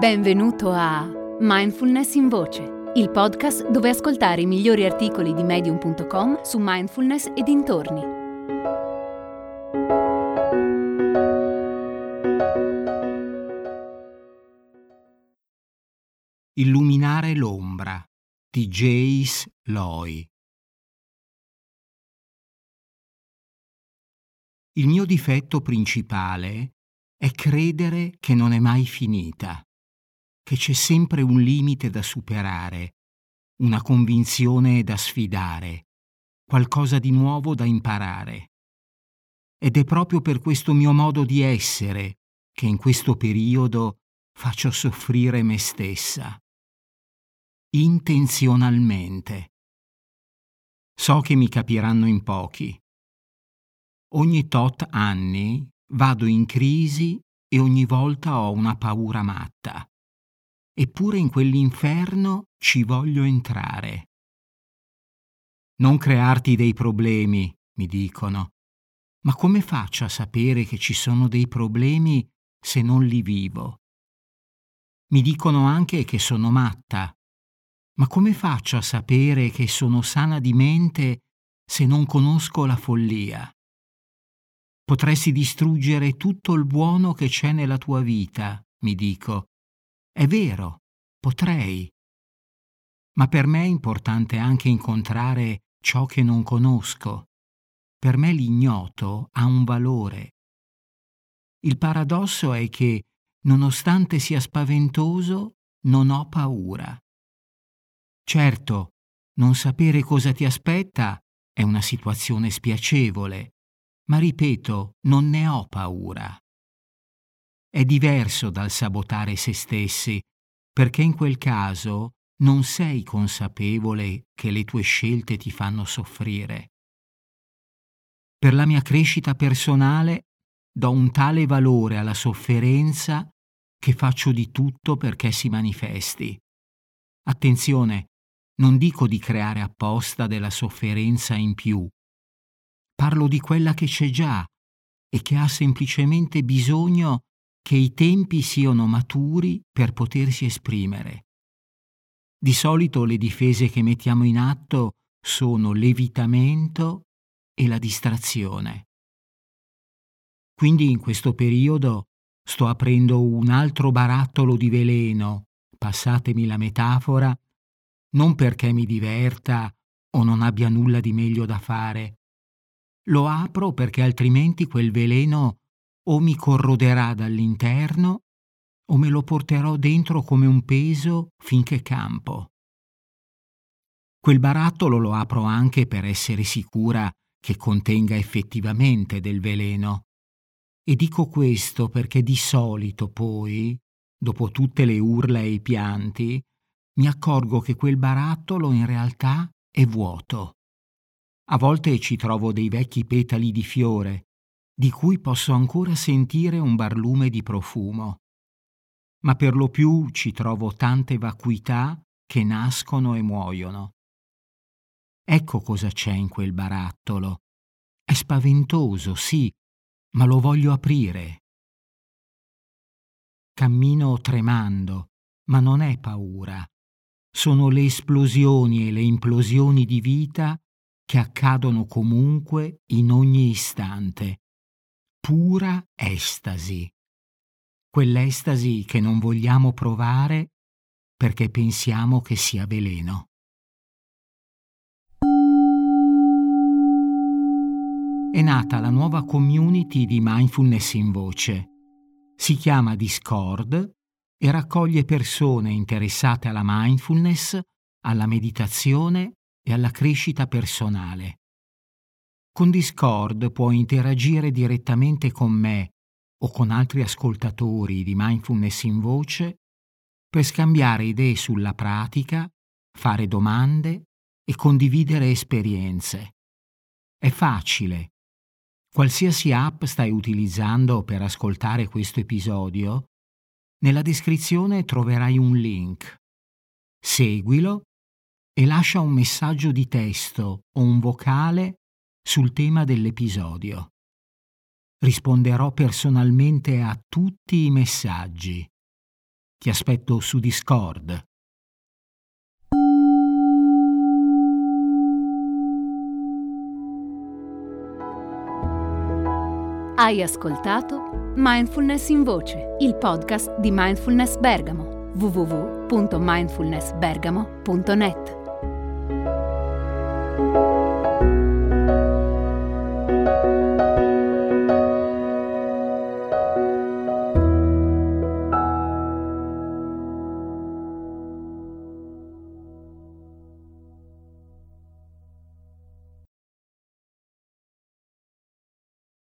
Benvenuto a Mindfulness in Voce, il podcast dove ascoltare i migliori articoli di medium.com su mindfulness e dintorni. Illuminare l'ombra di Jace Loy Il mio difetto principale è credere che non è mai finita che c'è sempre un limite da superare, una convinzione da sfidare, qualcosa di nuovo da imparare. Ed è proprio per questo mio modo di essere che in questo periodo faccio soffrire me stessa. Intenzionalmente. So che mi capiranno in pochi. Ogni tot anni vado in crisi e ogni volta ho una paura matta eppure in quell'inferno ci voglio entrare. Non crearti dei problemi, mi dicono. Ma come faccio a sapere che ci sono dei problemi se non li vivo? Mi dicono anche che sono matta. Ma come faccio a sapere che sono sana di mente se non conosco la follia? Potresti distruggere tutto il buono che c'è nella tua vita, mi dico, è vero, potrei. Ma per me è importante anche incontrare ciò che non conosco. Per me l'ignoto ha un valore. Il paradosso è che, nonostante sia spaventoso, non ho paura. Certo, non sapere cosa ti aspetta è una situazione spiacevole, ma ripeto, non ne ho paura è diverso dal sabotare se stessi, perché in quel caso non sei consapevole che le tue scelte ti fanno soffrire. Per la mia crescita personale do un tale valore alla sofferenza che faccio di tutto perché si manifesti. Attenzione, non dico di creare apposta della sofferenza in più. Parlo di quella che c'è già e che ha semplicemente bisogno che i tempi siano maturi per potersi esprimere. Di solito le difese che mettiamo in atto sono l'evitamento e la distrazione. Quindi in questo periodo sto aprendo un altro barattolo di veleno, passatemi la metafora, non perché mi diverta o non abbia nulla di meglio da fare. Lo apro perché altrimenti quel veleno o mi corroderà dall'interno o me lo porterò dentro come un peso finché campo. Quel barattolo lo apro anche per essere sicura che contenga effettivamente del veleno. E dico questo perché di solito poi, dopo tutte le urla e i pianti, mi accorgo che quel barattolo in realtà è vuoto. A volte ci trovo dei vecchi petali di fiore di cui posso ancora sentire un barlume di profumo. Ma per lo più ci trovo tante vacuità che nascono e muoiono. Ecco cosa c'è in quel barattolo. È spaventoso, sì, ma lo voglio aprire. Cammino tremando, ma non è paura. Sono le esplosioni e le implosioni di vita che accadono comunque in ogni istante pura estasi, quell'estasi che non vogliamo provare perché pensiamo che sia veleno. È nata la nuova community di mindfulness in voce. Si chiama Discord e raccoglie persone interessate alla mindfulness, alla meditazione e alla crescita personale. Con Discord puoi interagire direttamente con me o con altri ascoltatori di mindfulness in voce per scambiare idee sulla pratica, fare domande e condividere esperienze. È facile. Qualsiasi app stai utilizzando per ascoltare questo episodio, nella descrizione troverai un link. Seguilo e lascia un messaggio di testo o un vocale sul tema dell'episodio. Risponderò personalmente a tutti i messaggi. Ti aspetto su Discord. Hai ascoltato Mindfulness in Voce, il podcast di Mindfulness Bergamo www.mindfulnessbergamo.net